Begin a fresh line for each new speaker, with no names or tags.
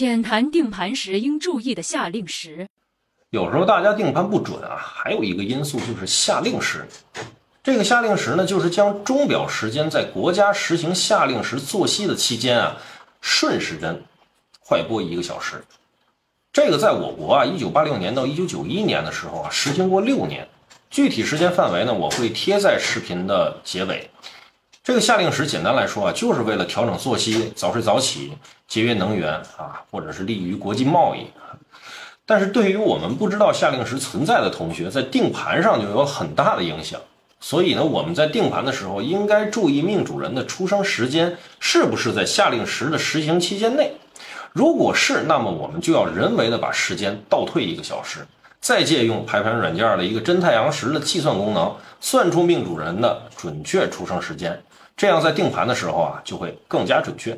浅谈定盘时应注意的下令时。
有时候大家定盘不准啊，还有一个因素就是下令时。这个下令时呢，就是将钟表时间在国家实行下令时作息的期间啊，顺时针快播一个小时。这个在我国啊，一九八六年到一九九一年的时候啊，实行过六年。具体时间范围呢，我会贴在视频的结尾。这个夏令时，简单来说啊，就是为了调整作息，早睡早起，节约能源啊，或者是利于国际贸易。但是对于我们不知道夏令时存在的同学，在定盘上就有很大的影响。所以呢，我们在定盘的时候，应该注意命主人的出生时间是不是在夏令时的实行期间内。如果是，那么我们就要人为的把时间倒退一个小时，再借用排盘软件的一个真太阳时的计算功能，算出命主人的准确出生时间。这样在定盘的时候啊，就会更加准确。